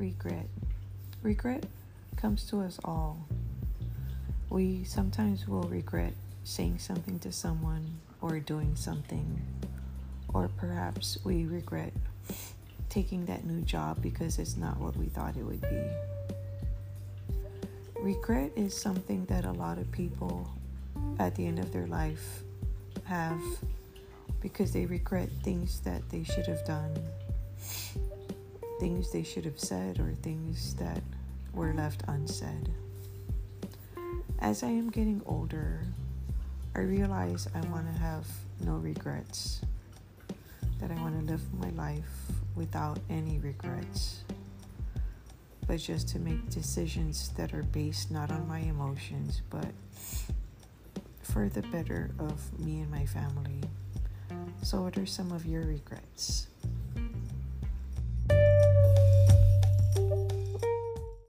regret. Regret comes to us all. We sometimes will regret saying something to someone or doing something, or perhaps we regret taking that new job because it's not what we thought it would be. Regret is something that a lot of people at the end of their life have because they regret things that they should have done, things they should have said, or things that were left unsaid. As I am getting older, I realize I want to have no regrets, that I want to live my life without any regrets, but just to make decisions that are based not on my emotions, but for the better of me and my family. So, what are some of your regrets?